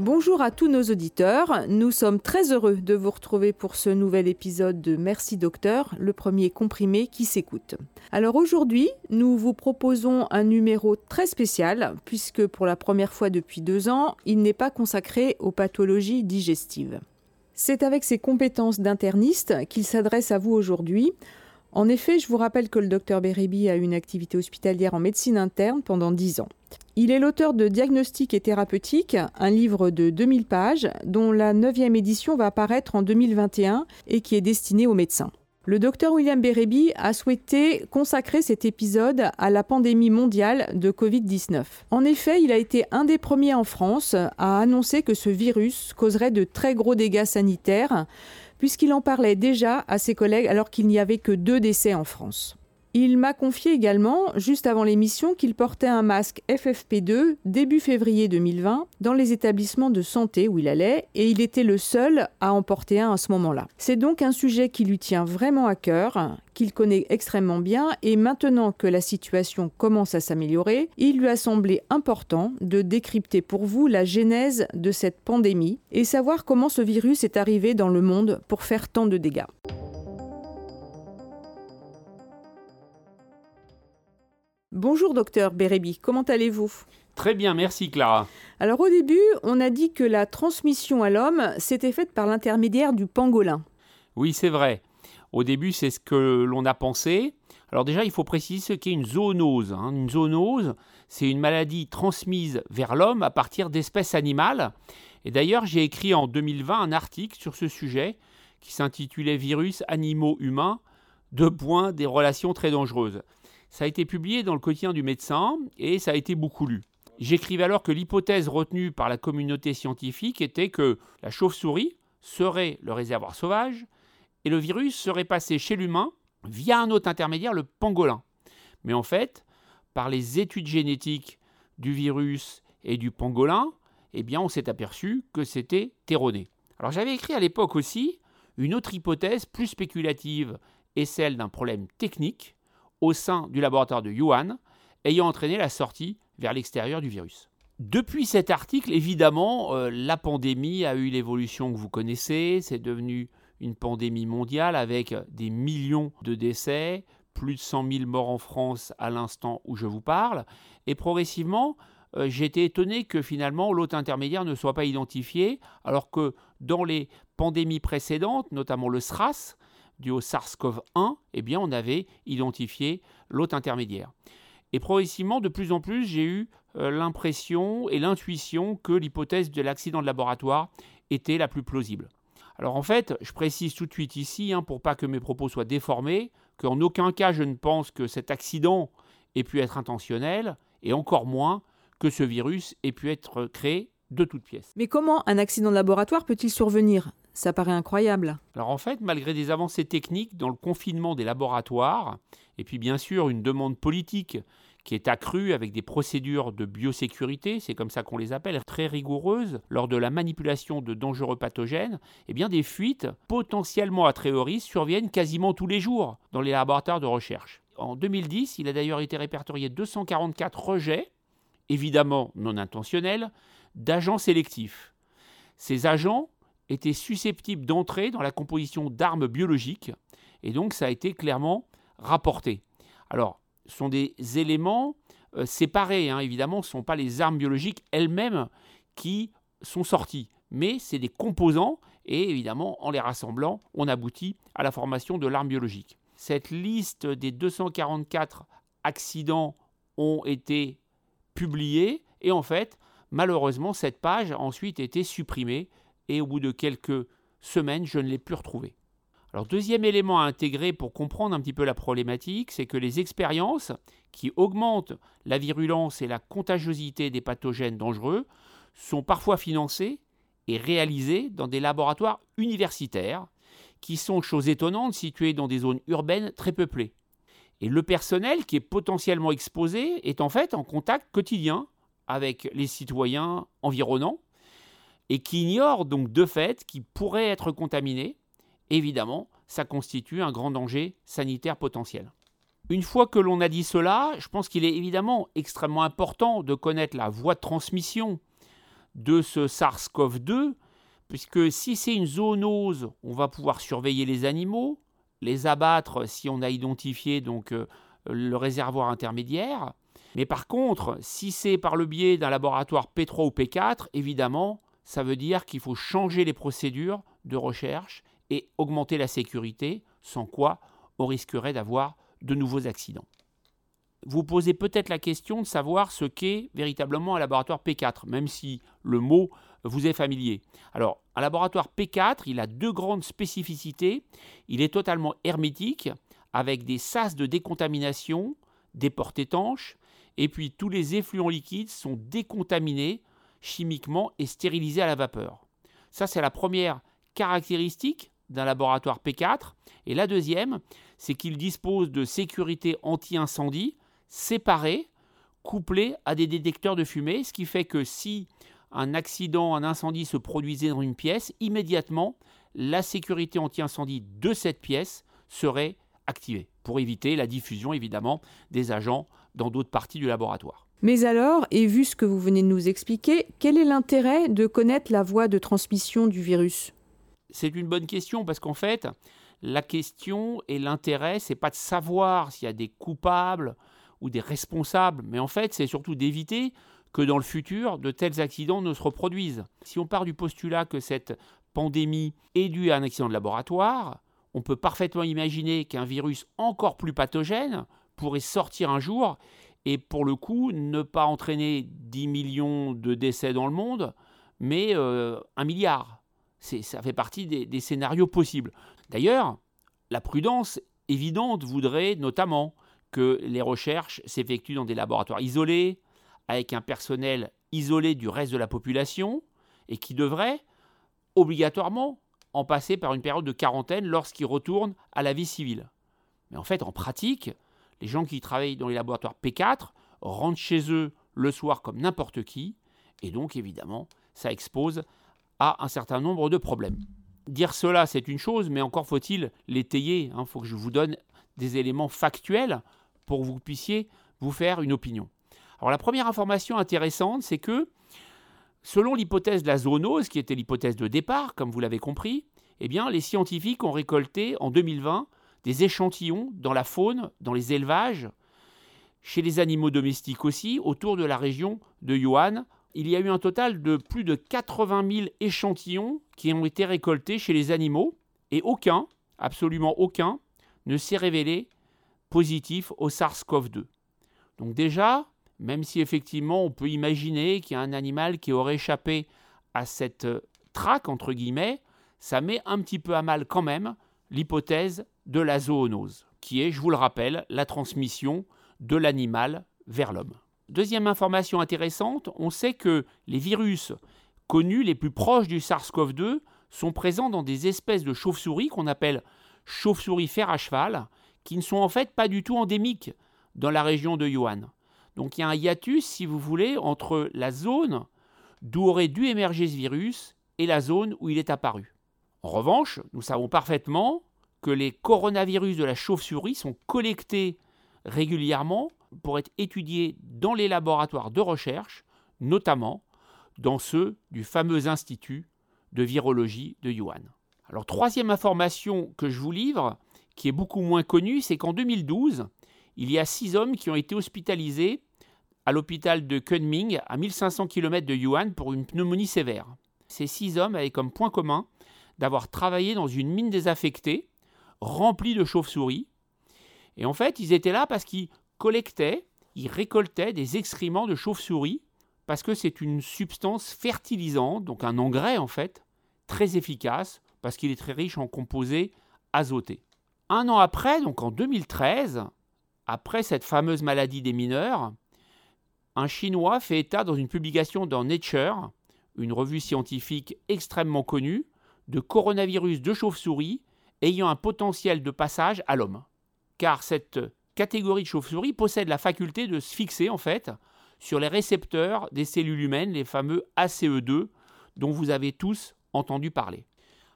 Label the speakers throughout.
Speaker 1: Bonjour à tous nos auditeurs, nous sommes très heureux de vous retrouver pour ce nouvel épisode de Merci Docteur, le premier comprimé qui s'écoute. Alors aujourd'hui, nous vous proposons un numéro très spécial, puisque pour la première fois depuis deux ans, il n'est pas consacré aux pathologies digestives. C'est avec ses compétences d'interniste qu'il s'adresse à vous aujourd'hui. En effet, je vous rappelle que le docteur Bérébi a une activité hospitalière en médecine interne pendant dix ans. Il est l'auteur de Diagnostic et thérapeutique, un livre de 2000 pages dont la neuvième édition va apparaître en 2021 et qui est destiné aux médecins. Le docteur William Bérébi a souhaité consacrer cet épisode à la pandémie mondiale de Covid-19. En effet, il a été un des premiers en France à annoncer que ce virus causerait de très gros dégâts sanitaires, puisqu'il en parlait déjà à ses collègues alors qu'il n'y avait que deux décès en France. Il m'a confié également, juste avant l'émission, qu'il portait un masque FFP2 début février 2020 dans les établissements de santé où il allait et il était le seul à en porter un à ce moment-là. C'est donc un sujet qui lui tient vraiment à cœur, qu'il connaît extrêmement bien et maintenant que la situation commence à s'améliorer, il lui a semblé important de décrypter pour vous la genèse de cette pandémie et savoir comment ce virus est arrivé dans le monde pour faire tant de dégâts. Bonjour docteur Bérébi, comment allez-vous?
Speaker 2: Très bien, merci Clara.
Speaker 1: Alors au début, on a dit que la transmission à l'homme s'était faite par l'intermédiaire du pangolin.
Speaker 2: Oui, c'est vrai. Au début, c'est ce que l'on a pensé. Alors déjà, il faut préciser ce qu'est une zoonose. Hein. Une zoonose, c'est une maladie transmise vers l'homme à partir d'espèces animales. Et d'ailleurs, j'ai écrit en 2020 un article sur ce sujet qui s'intitulait Virus animaux humains, deux points des relations très dangereuses. Ça a été publié dans le quotidien du médecin et ça a été beaucoup lu. J'écrivais alors que l'hypothèse retenue par la communauté scientifique était que la chauve-souris serait le réservoir sauvage et le virus serait passé chez l'humain via un autre intermédiaire, le pangolin. Mais en fait, par les études génétiques du virus et du pangolin, eh bien, on s'est aperçu que c'était erroné. Alors j'avais écrit à l'époque aussi une autre hypothèse plus spéculative et celle d'un problème technique au sein du laboratoire de Yuan, ayant entraîné la sortie vers l'extérieur du virus. Depuis cet article, évidemment, euh, la pandémie a eu l'évolution que vous connaissez, c'est devenu une pandémie mondiale avec des millions de décès, plus de 100 000 morts en France à l'instant où je vous parle, et progressivement, euh, j'ai été étonné que finalement l'hôte intermédiaire ne soit pas identifié, alors que dans les pandémies précédentes, notamment le SRAS, dû au SARS-CoV-1, eh bien, on avait identifié l'hôte intermédiaire. Et progressivement, de plus en plus, j'ai eu euh, l'impression et l'intuition que l'hypothèse de l'accident de laboratoire était la plus plausible. Alors en fait, je précise tout de suite ici, hein, pour pas que mes propos soient déformés, qu'en aucun cas je ne pense que cet accident ait pu être intentionnel, et encore moins que ce virus ait pu être créé de toutes pièces.
Speaker 1: Mais comment un accident de laboratoire peut-il survenir? Ça paraît incroyable.
Speaker 2: Alors en fait, malgré des avancées techniques dans le confinement des laboratoires, et puis bien sûr une demande politique qui est accrue avec des procédures de biosécurité, c'est comme ça qu'on les appelle, très rigoureuses, lors de la manipulation de dangereux pathogènes, eh bien des fuites potentiellement à très haut risque surviennent quasiment tous les jours dans les laboratoires de recherche. En 2010, il a d'ailleurs été répertorié 244 rejets, évidemment non intentionnels, d'agents sélectifs. Ces agents étaient susceptibles d'entrer dans la composition d'armes biologiques, et donc ça a été clairement rapporté. Alors, ce sont des éléments euh, séparés, hein, évidemment, ce ne sont pas les armes biologiques elles-mêmes qui sont sorties, mais c'est des composants, et évidemment, en les rassemblant, on aboutit à la formation de l'arme biologique. Cette liste des 244 accidents ont été publiés, et en fait, malheureusement, cette page a ensuite été supprimée et au bout de quelques semaines, je ne l'ai plus retrouvé. Alors deuxième élément à intégrer pour comprendre un petit peu la problématique, c'est que les expériences qui augmentent la virulence et la contagiosité des pathogènes dangereux sont parfois financées et réalisées dans des laboratoires universitaires qui sont, chose étonnante, situés dans des zones urbaines très peuplées. Et le personnel qui est potentiellement exposé est en fait en contact quotidien avec les citoyens environnants et qui ignore donc de fait qu'il pourrait être contaminé, évidemment, ça constitue un grand danger sanitaire potentiel. Une fois que l'on a dit cela, je pense qu'il est évidemment extrêmement important de connaître la voie de transmission de ce SARS-CoV-2, puisque si c'est une zoonose, on va pouvoir surveiller les animaux, les abattre si on a identifié donc euh, le réservoir intermédiaire. Mais par contre, si c'est par le biais d'un laboratoire P3 ou P4, évidemment, ça veut dire qu'il faut changer les procédures de recherche et augmenter la sécurité, sans quoi on risquerait d'avoir de nouveaux accidents. Vous posez peut-être la question de savoir ce qu'est véritablement un laboratoire P4, même si le mot vous est familier. Alors, un laboratoire P4, il a deux grandes spécificités. Il est totalement hermétique, avec des sas de décontamination, des portes étanches, et puis tous les effluents liquides sont décontaminés chimiquement et stérilisés à la vapeur. Ça, c'est la première caractéristique d'un laboratoire P4. Et la deuxième, c'est qu'il dispose de sécurité anti-incendie séparées, couplées à des détecteurs de fumée, ce qui fait que si un accident, un incendie se produisait dans une pièce, immédiatement, la sécurité anti-incendie de cette pièce serait activée pour éviter la diffusion évidemment des agents dans d'autres parties du laboratoire.
Speaker 1: Mais alors, et vu ce que vous venez de nous expliquer, quel est l'intérêt de connaître la voie de transmission du virus?
Speaker 2: C'est une bonne question parce qu'en fait, la question et l'intérêt, c'est pas de savoir s'il y a des coupables ou des responsables, mais en fait, c'est surtout d'éviter que dans le futur, de tels accidents ne se reproduisent. Si on part du postulat que cette pandémie est due à un accident de laboratoire, on peut parfaitement imaginer qu'un virus encore plus pathogène pourrait sortir un jour et pour le coup ne pas entraîner 10 millions de décès dans le monde, mais euh, un milliard. Ça fait partie des, des scénarios possibles. D'ailleurs, la prudence évidente voudrait notamment que les recherches s'effectuent dans des laboratoires isolés, avec un personnel isolé du reste de la population, et qui devrait obligatoirement en passer par une période de quarantaine lorsqu'ils retournent à la vie civile. Mais en fait, en pratique, les gens qui travaillent dans les laboratoires P4 rentrent chez eux le soir comme n'importe qui, et donc évidemment, ça expose à un certain nombre de problèmes. Dire cela, c'est une chose, mais encore faut-il l'étayer. Il hein. faut que je vous donne des éléments factuels pour que vous puissiez vous faire une opinion. Alors la première information intéressante, c'est que selon l'hypothèse de la zoonose, qui était l'hypothèse de départ, comme vous l'avez compris, eh bien, les scientifiques ont récolté en 2020 des échantillons dans la faune, dans les élevages, chez les animaux domestiques aussi, autour de la région de Yuan. Il y a eu un total de plus de 80 000 échantillons qui ont été récoltés chez les animaux, et aucun, absolument aucun, ne s'est révélé positif au SARS-CoV-2. Donc déjà, même si effectivement on peut imaginer qu'il y a un animal qui aurait échappé à cette traque, entre guillemets, ça met un petit peu à mal quand même l'hypothèse de la zoonose, qui est, je vous le rappelle, la transmission de l'animal vers l'homme. Deuxième information intéressante, on sait que les virus connus les plus proches du SARS-CoV-2 sont présents dans des espèces de chauves-souris qu'on appelle chauves-souris fer à cheval, qui ne sont en fait pas du tout endémiques dans la région de Yuan. Donc il y a un hiatus, si vous voulez, entre la zone d'où aurait dû émerger ce virus et la zone où il est apparu. En revanche, nous savons parfaitement que les coronavirus de la chauve-souris sont collectés régulièrement pour être étudiés dans les laboratoires de recherche, notamment dans ceux du fameux Institut de virologie de Yuan. Alors troisième information que je vous livre, qui est beaucoup moins connue, c'est qu'en 2012, il y a six hommes qui ont été hospitalisés à l'hôpital de Kunming, à 1500 km de Yuan, pour une pneumonie sévère. Ces six hommes avaient comme point commun d'avoir travaillé dans une mine désaffectée remplis de chauves-souris. Et en fait, ils étaient là parce qu'ils collectaient, ils récoltaient des excréments de chauves-souris, parce que c'est une substance fertilisante, donc un engrais en fait, très efficace, parce qu'il est très riche en composés azotés. Un an après, donc en 2013, après cette fameuse maladie des mineurs, un Chinois fait état dans une publication dans Nature, une revue scientifique extrêmement connue, de coronavirus de chauve-souris ayant un potentiel de passage à l'homme. Car cette catégorie de chauve-souris possède la faculté de se fixer en fait sur les récepteurs des cellules humaines, les fameux ACE2, dont vous avez tous entendu parler.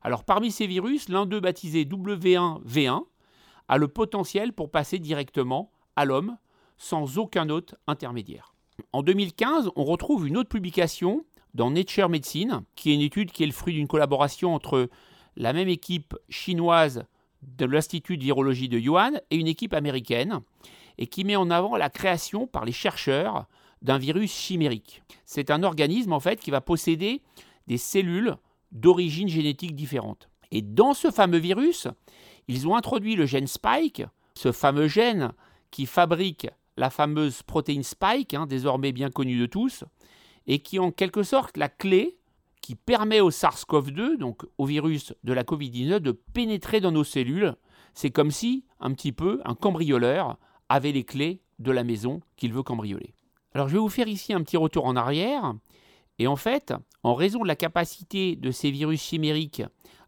Speaker 2: Alors parmi ces virus, l'un d'eux baptisé W1V1 a le potentiel pour passer directement à l'homme sans aucun autre intermédiaire. En 2015, on retrouve une autre publication dans Nature Medicine, qui est une étude qui est le fruit d'une collaboration entre la même équipe chinoise de l'Institut de virologie de Yuan et une équipe américaine, et qui met en avant la création par les chercheurs d'un virus chimérique. C'est un organisme en fait qui va posséder des cellules d'origine génétique différente. Et dans ce fameux virus, ils ont introduit le gène Spike, ce fameux gène qui fabrique la fameuse protéine Spike, hein, désormais bien connue de tous, et qui est en quelque sorte la clé qui permet au SARS-CoV-2, donc au virus de la Covid-19, de pénétrer dans nos cellules. C'est comme si, un petit peu, un cambrioleur avait les clés de la maison qu'il veut cambrioler. Alors je vais vous faire ici un petit retour en arrière. Et en fait, en raison de la capacité de ces virus chimériques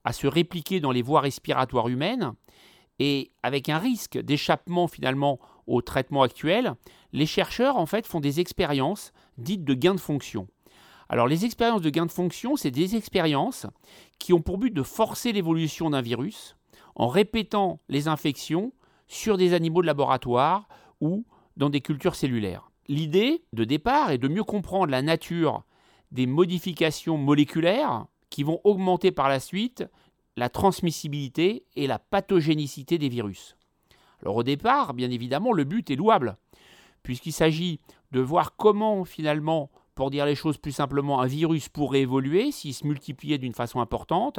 Speaker 2: à se répliquer dans les voies respiratoires humaines, et avec un risque d'échappement finalement au traitement actuel, les chercheurs en fait font des expériences dites de gain de fonction. Alors les expériences de gain de fonction, c'est des expériences qui ont pour but de forcer l'évolution d'un virus en répétant les infections sur des animaux de laboratoire ou dans des cultures cellulaires. L'idée de départ est de mieux comprendre la nature des modifications moléculaires qui vont augmenter par la suite la transmissibilité et la pathogénicité des virus. Alors au départ, bien évidemment, le but est louable, puisqu'il s'agit de voir comment finalement, pour dire les choses plus simplement, un virus pourrait évoluer s'il se multipliait d'une façon importante,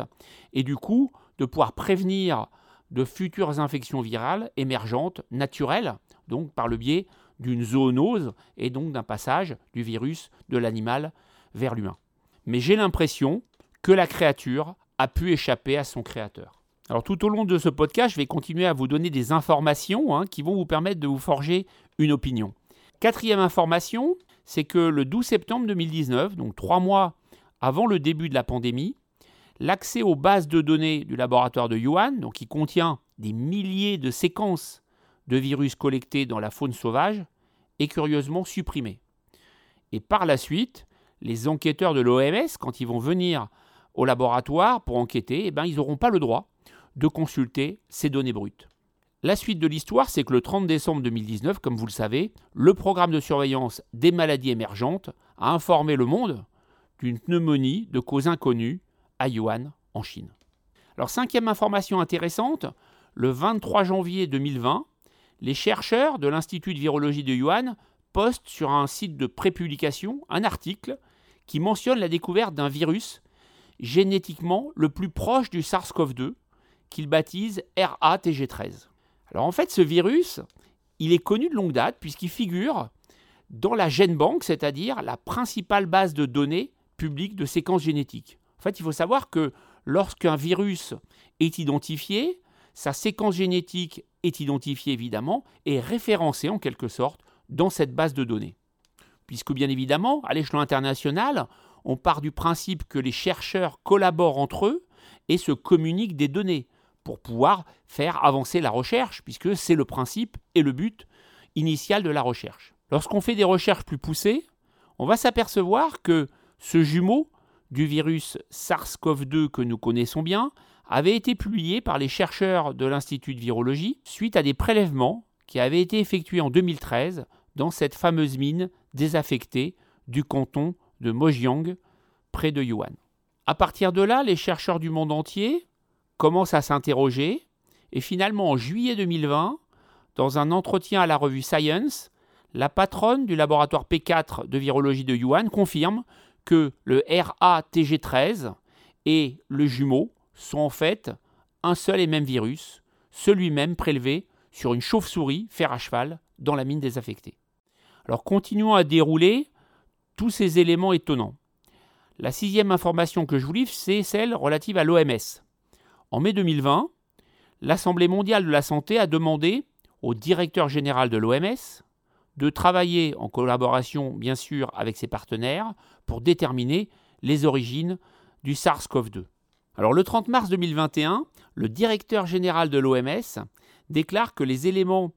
Speaker 2: et du coup de pouvoir prévenir de futures infections virales émergentes, naturelles, donc par le biais d'une zoonose et donc d'un passage du virus de l'animal vers l'humain. Mais j'ai l'impression que la créature a pu échapper à son créateur. Alors tout au long de ce podcast, je vais continuer à vous donner des informations hein, qui vont vous permettre de vous forger une opinion. Quatrième information, c'est que le 12 septembre 2019, donc trois mois avant le début de la pandémie, l'accès aux bases de données du laboratoire de Yuan, donc qui contient des milliers de séquences de virus collectés dans la faune sauvage, est curieusement supprimé. Et par la suite, les enquêteurs de l'OMS, quand ils vont venir au laboratoire pour enquêter, eh ben, ils n'auront pas le droit de consulter ces données brutes. La suite de l'histoire, c'est que le 30 décembre 2019, comme vous le savez, le programme de surveillance des maladies émergentes a informé le monde d'une pneumonie de cause inconnue à Yuan, en Chine. Alors, cinquième information intéressante, le 23 janvier 2020, les chercheurs de l'Institut de virologie de Yuan postent sur un site de prépublication un article qui mentionne la découverte d'un virus génétiquement le plus proche du SARS-CoV-2, qu'ils baptisent RATG13. Alors en fait, ce virus, il est connu de longue date puisqu'il figure dans la GenBank, c'est-à-dire la principale base de données publique de séquences génétiques. En fait, il faut savoir que lorsqu'un virus est identifié, sa séquence génétique est identifiée évidemment et référencée en quelque sorte dans cette base de données. Puisque bien évidemment, à l'échelon international, on part du principe que les chercheurs collaborent entre eux et se communiquent des données pour pouvoir faire avancer la recherche, puisque c'est le principe et le but initial de la recherche. Lorsqu'on fait des recherches plus poussées, on va s'apercevoir que ce jumeau du virus SARS-CoV-2 que nous connaissons bien avait été publié par les chercheurs de l'Institut de virologie suite à des prélèvements qui avaient été effectués en 2013 dans cette fameuse mine désaffectée du canton de Mojiang, près de Yuan. À partir de là, les chercheurs du monde entier commencent à s'interroger, et finalement en juillet 2020, dans un entretien à la revue Science, la patronne du laboratoire P4 de virologie de Yuan confirme que le RATG13 et le jumeau sont en fait un seul et même virus, celui-même prélevé sur une chauve-souris fer à cheval dans la mine désaffectée. Alors continuons à dérouler tous ces éléments étonnants. La sixième information que je vous livre, c'est celle relative à l'OMS. En mai 2020, l'Assemblée mondiale de la santé a demandé au directeur général de l'OMS de travailler en collaboration, bien sûr, avec ses partenaires pour déterminer les origines du SARS-CoV-2. Alors le 30 mars 2021, le directeur général de l'OMS déclare que les éléments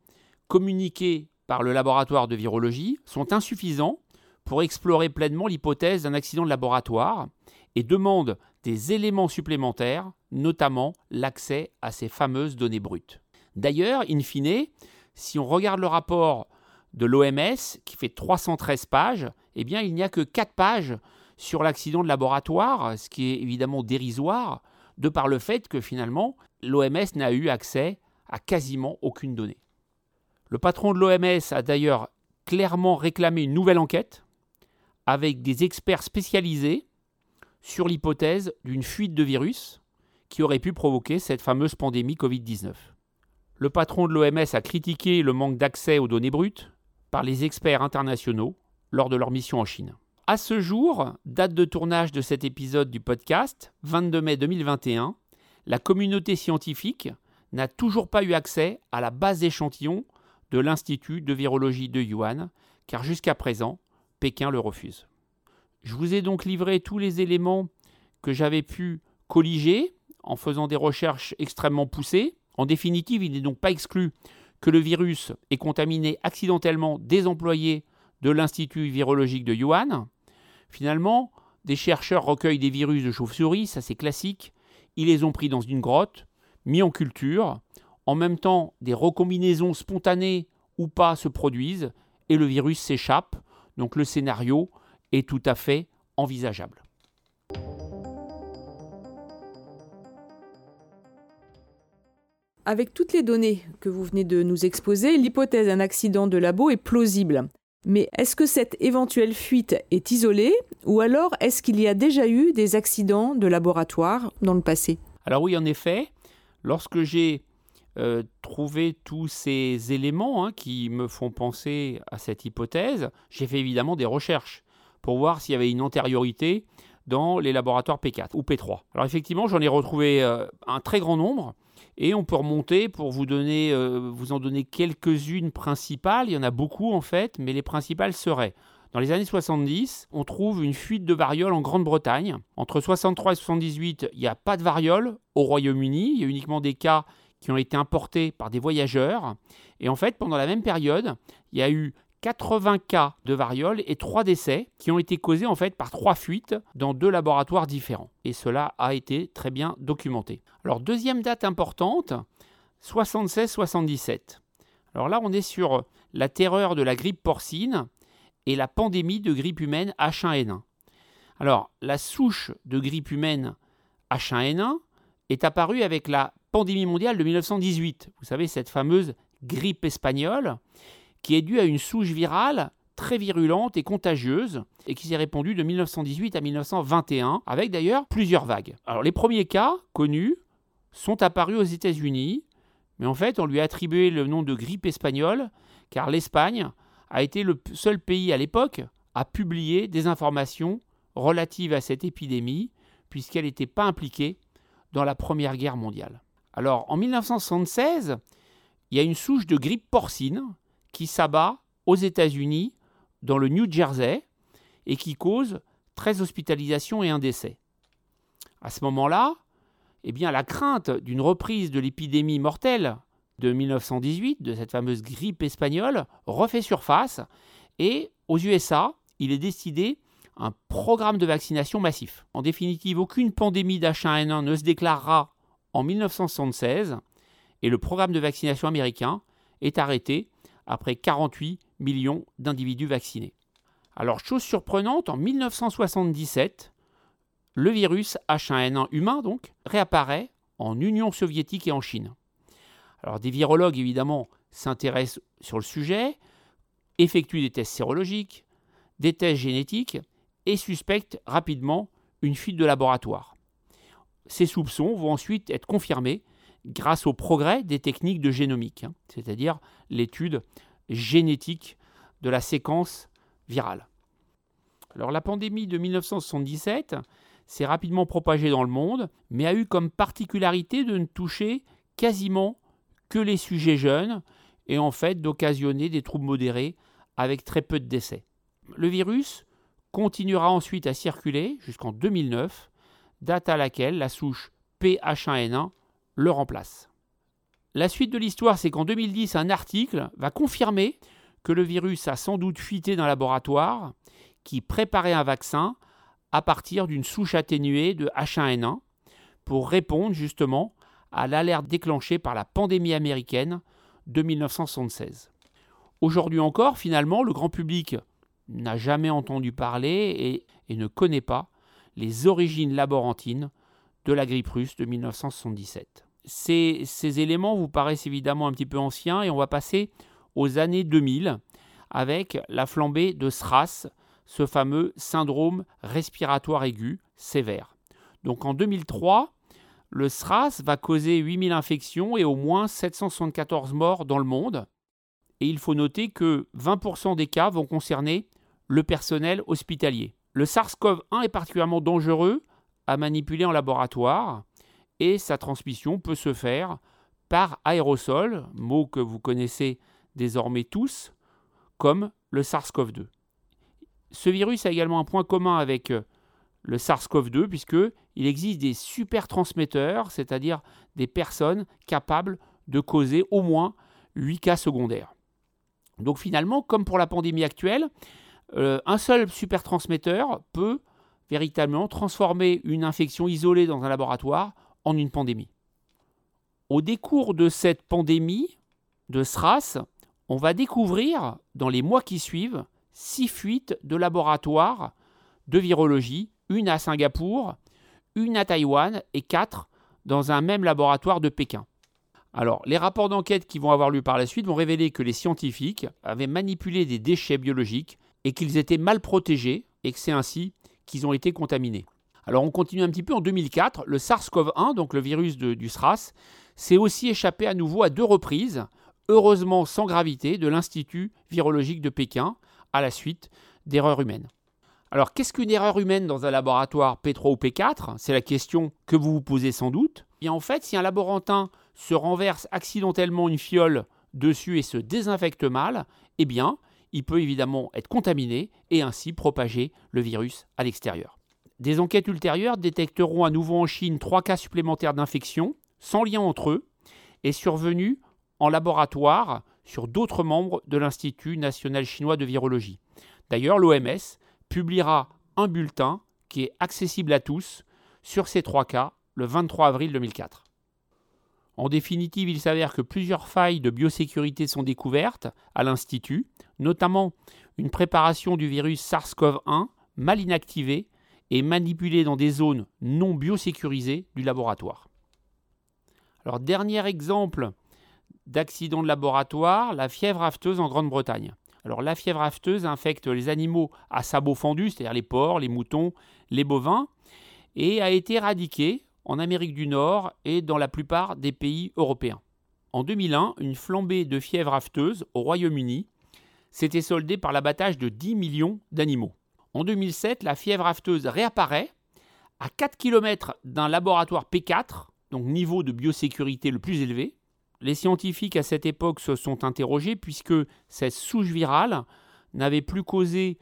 Speaker 2: communiqués par le laboratoire de virologie sont insuffisants pour explorer pleinement l'hypothèse d'un accident de laboratoire et demande des éléments supplémentaires, notamment l'accès à ces fameuses données brutes. D'ailleurs, in fine, si on regarde le rapport de l'OMS, qui fait 313 pages, eh bien, il n'y a que 4 pages sur l'accident de laboratoire, ce qui est évidemment dérisoire, de par le fait que finalement, l'OMS n'a eu accès à quasiment aucune donnée. Le patron de l'OMS a d'ailleurs clairement réclamé une nouvelle enquête avec des experts spécialisés sur l'hypothèse d'une fuite de virus qui aurait pu provoquer cette fameuse pandémie Covid-19. Le patron de l'OMS a critiqué le manque d'accès aux données brutes par les experts internationaux lors de leur mission en Chine. À ce jour, date de tournage de cet épisode du podcast, 22 mai 2021, la communauté scientifique n'a toujours pas eu accès à la base d'échantillons de l'Institut de virologie de Yuan, car jusqu'à présent, Pékin le refuse. Je vous ai donc livré tous les éléments que j'avais pu colliger en faisant des recherches extrêmement poussées. En définitive, il n'est donc pas exclu que le virus ait contaminé accidentellement des employés de l'Institut virologique de Yuan. Finalement, des chercheurs recueillent des virus de chauve-souris, ça c'est classique. Ils les ont pris dans une grotte, mis en culture. En même temps, des recombinaisons spontanées ou pas se produisent et le virus s'échappe. Donc le scénario est tout à fait envisageable.
Speaker 1: Avec toutes les données que vous venez de nous exposer, l'hypothèse d'un accident de labo est plausible. Mais est-ce que cette éventuelle fuite est isolée ou alors est-ce qu'il y a déjà eu des accidents de laboratoire dans le passé?
Speaker 2: Alors oui, en effet, lorsque j'ai euh, trouvé tous ces éléments hein, qui me font penser à cette hypothèse, j'ai fait évidemment des recherches pour voir s'il y avait une antériorité dans les laboratoires P4 ou P3. Alors effectivement, j'en ai retrouvé euh, un très grand nombre. Et on peut remonter pour vous, donner, euh, vous en donner quelques-unes principales. Il y en a beaucoup en fait, mais les principales seraient dans les années 70, on trouve une fuite de variole en Grande-Bretagne. Entre 63 et 78, il n'y a pas de variole au Royaume-Uni. Il y a uniquement des cas qui ont été importés par des voyageurs. Et en fait, pendant la même période, il y a eu 80 cas de variole et 3 décès qui ont été causés en fait par trois fuites dans deux laboratoires différents. Et cela a été très bien documenté. Alors deuxième date importante, 76-77. Alors là on est sur la terreur de la grippe porcine et la pandémie de grippe humaine H1N1. Alors la souche de grippe humaine H1N1 est apparue avec la pandémie mondiale de 1918. Vous savez cette fameuse grippe espagnole qui est due à une souche virale très virulente et contagieuse et qui s'est répandue de 1918 à 1921 avec d'ailleurs plusieurs vagues. Alors les premiers cas connus sont apparus aux États-Unis, mais en fait on lui a attribué le nom de grippe espagnole car l'Espagne a été le seul pays à l'époque à publier des informations relatives à cette épidémie puisqu'elle n'était pas impliquée dans la Première Guerre mondiale. Alors en 1976, il y a une souche de grippe porcine qui s'abat aux États-Unis, dans le New Jersey, et qui cause 13 hospitalisations et un décès. À ce moment-là, eh bien, la crainte d'une reprise de l'épidémie mortelle de 1918, de cette fameuse grippe espagnole, refait surface, et aux USA, il est décidé un programme de vaccination massif. En définitive, aucune pandémie d'H1N1 ne se déclarera en 1976, et le programme de vaccination américain est arrêté après 48 millions d'individus vaccinés. Alors, chose surprenante, en 1977, le virus H1N1 humain donc réapparaît en Union soviétique et en Chine. Alors des virologues évidemment s'intéressent sur le sujet, effectuent des tests sérologiques, des tests génétiques et suspectent rapidement une fuite de laboratoire. Ces soupçons vont ensuite être confirmés grâce au progrès des techniques de génomique, hein, c'est-à-dire l'étude génétique de la séquence virale. Alors la pandémie de 1977 s'est rapidement propagée dans le monde, mais a eu comme particularité de ne toucher quasiment que les sujets jeunes et en fait d'occasionner des troubles modérés avec très peu de décès. Le virus continuera ensuite à circuler jusqu'en 2009, date à laquelle la souche PH1N1 le remplace. La suite de l'histoire, c'est qu'en 2010, un article va confirmer que le virus a sans doute fuité d'un laboratoire qui préparait un vaccin à partir d'une souche atténuée de H1N1 pour répondre justement à l'alerte déclenchée par la pandémie américaine de 1976. Aujourd'hui encore, finalement, le grand public n'a jamais entendu parler et ne connaît pas les origines laborantines de la grippe russe de 1977. Ces, éléments vous paraissent évidemment un petit peu anciens et on va passer aux années 2000 avec la flambée de SRAS, ce fameux syndrome respiratoire aigu sévère. Donc en 2003, le SRAS va causer 8000 infections et au moins 774 morts dans le monde. Et il faut noter que 20% des cas vont concerner le personnel hospitalier. Le SARS-CoV-1 est particulièrement dangereux à manipuler en laboratoire et sa transmission peut se faire par aérosol, mot que vous connaissez désormais tous, comme le SARS-CoV-2. Ce virus a également un point commun avec le SARS-CoV-2 puisqu'il existe des super transmetteurs, c'est-à-dire des personnes capables de causer au moins 8 cas secondaires. Donc finalement, comme pour la pandémie actuelle, euh, un seul super transmetteur peut véritablement transformer une infection isolée dans un laboratoire en une pandémie. Au décours de cette pandémie de SRAS, on va découvrir dans les mois qui suivent six fuites de laboratoires de virologie, une à Singapour, une à Taïwan et quatre dans un même laboratoire de Pékin. Alors, les rapports d'enquête qui vont avoir lieu par la suite vont révéler que les scientifiques avaient manipulé des déchets biologiques et qu'ils étaient mal protégés et que c'est ainsi qu'ils ont été contaminés. Alors on continue un petit peu en 2004, le SARS-CoV-1, donc le virus du SRAS, s'est aussi échappé à nouveau à deux reprises, heureusement sans gravité, de l'Institut virologique de Pékin à la suite d'erreurs humaines. Alors qu'est-ce qu'une erreur humaine dans un laboratoire P3 ou P4 C'est la question que vous vous posez sans doute. Et en fait, si un laborantin se renverse accidentellement une fiole dessus et se désinfecte mal, eh bien, il peut évidemment être contaminé et ainsi propager le virus à l'extérieur. Des enquêtes ultérieures détecteront à nouveau en Chine trois cas supplémentaires d'infection, sans lien entre eux, et survenus en laboratoire sur d'autres membres de l'Institut national chinois de virologie. D'ailleurs, l'OMS publiera un bulletin qui est accessible à tous sur ces trois cas le 23 avril 2004. En définitive, il s'avère que plusieurs failles de biosécurité sont découvertes à l'Institut, notamment une préparation du virus SARS-CoV-1 mal inactivé et manipulé dans des zones non biosécurisées du laboratoire. Alors, dernier exemple d'accident de laboratoire, la fièvre afteuse en Grande-Bretagne. Alors, la fièvre afteuse infecte les animaux à sabots fendus, c'est-à-dire les porcs, les moutons, les bovins, et a été éradiquée en Amérique du Nord et dans la plupart des pays européens. En 2001, une flambée de fièvre afteuse au Royaume-Uni s'était soldée par l'abattage de 10 millions d'animaux. En 2007, la fièvre afteuse réapparaît à 4 km d'un laboratoire P4, donc niveau de biosécurité le plus élevé. Les scientifiques à cette époque se sont interrogés puisque cette souche virale n'avait plus causé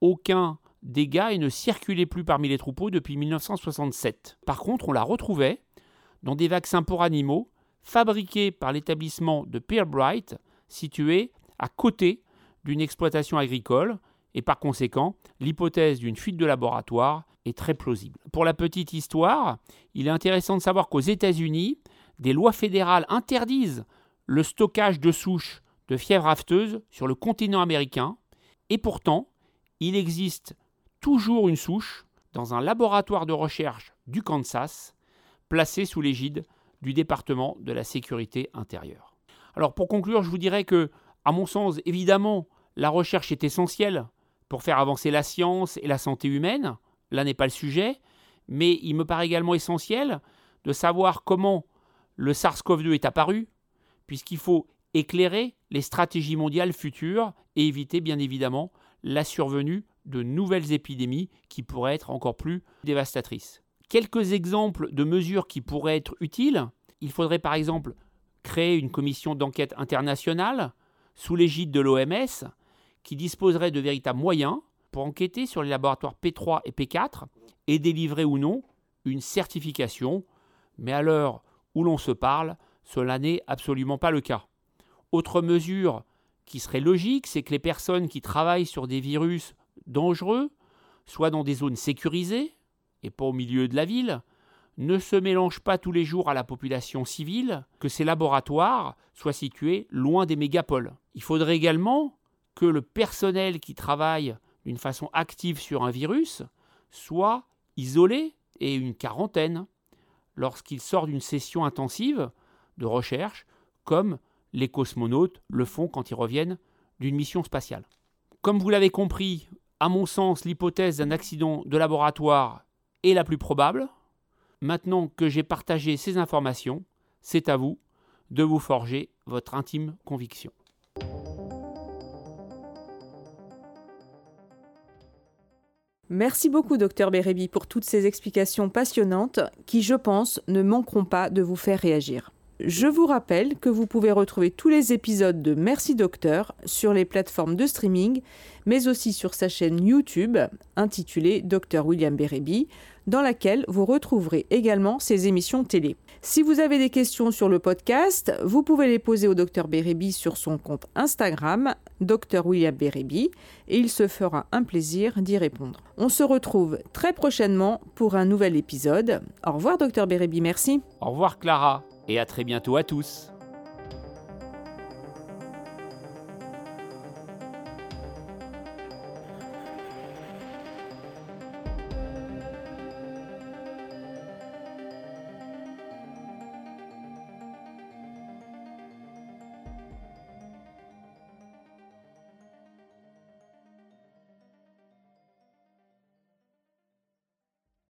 Speaker 2: aucun dégât et ne circulait plus parmi les troupeaux depuis 1967. Par contre, on la retrouvait dans des vaccins pour animaux fabriqués par l'établissement de Peerbright, situé à côté d'une exploitation agricole et par conséquent, l'hypothèse d'une fuite de laboratoire est très plausible. Pour la petite histoire, il est intéressant de savoir qu'aux États-Unis, des lois fédérales interdisent le stockage de souches de fièvre afteuse sur le continent américain, et pourtant, il existe toujours une souche dans un laboratoire de recherche du Kansas, placé sous l'égide du département de la sécurité intérieure. Alors pour conclure, je vous dirais que, à mon sens, évidemment, la recherche est essentielle pour faire avancer la science et la santé humaine. Là n'est pas le sujet, mais il me paraît également essentiel de savoir comment le SARS-CoV-2 est apparu, puisqu'il faut éclairer les stratégies mondiales futures et éviter bien évidemment la survenue de nouvelles épidémies qui pourraient être encore plus dévastatrices. Quelques exemples de mesures qui pourraient être utiles. Il faudrait par exemple créer une commission d'enquête internationale sous l'égide de l'OMS qui disposerait de véritables moyens pour enquêter sur les laboratoires P3 et P4 et délivrer ou non une certification, mais à l'heure où l'on se parle, cela n'est absolument pas le cas. Autre mesure qui serait logique, c'est que les personnes qui travaillent sur des virus dangereux soient dans des zones sécurisées et pas au milieu de la ville, ne se mélangent pas tous les jours à la population civile, que ces laboratoires soient situés loin des mégapoles. Il faudrait également que le personnel qui travaille d'une façon active sur un virus soit isolé et une quarantaine lorsqu'il sort d'une session intensive de recherche, comme les cosmonautes le font quand ils reviennent d'une mission spatiale. Comme vous l'avez compris, à mon sens, l'hypothèse d'un accident de laboratoire est la plus probable. Maintenant que j'ai partagé ces informations, c'est à vous de vous forger votre intime conviction.
Speaker 1: Merci beaucoup, docteur Bérébi, pour toutes ces explications passionnantes qui, je pense, ne manqueront pas de vous faire réagir. Je vous rappelle que vous pouvez retrouver tous les épisodes de Merci Docteur sur les plateformes de streaming, mais aussi sur sa chaîne YouTube intitulée Docteur William Bérébi, dans laquelle vous retrouverez également ses émissions télé. Si vous avez des questions sur le podcast, vous pouvez les poser au Dr Bérébi sur son compte Instagram, Dr William Bérébi, et il se fera un plaisir d'y répondre. On se retrouve très prochainement pour un nouvel épisode. Au revoir Dr Bérébi, merci.
Speaker 2: Au revoir Clara, et à très bientôt à tous.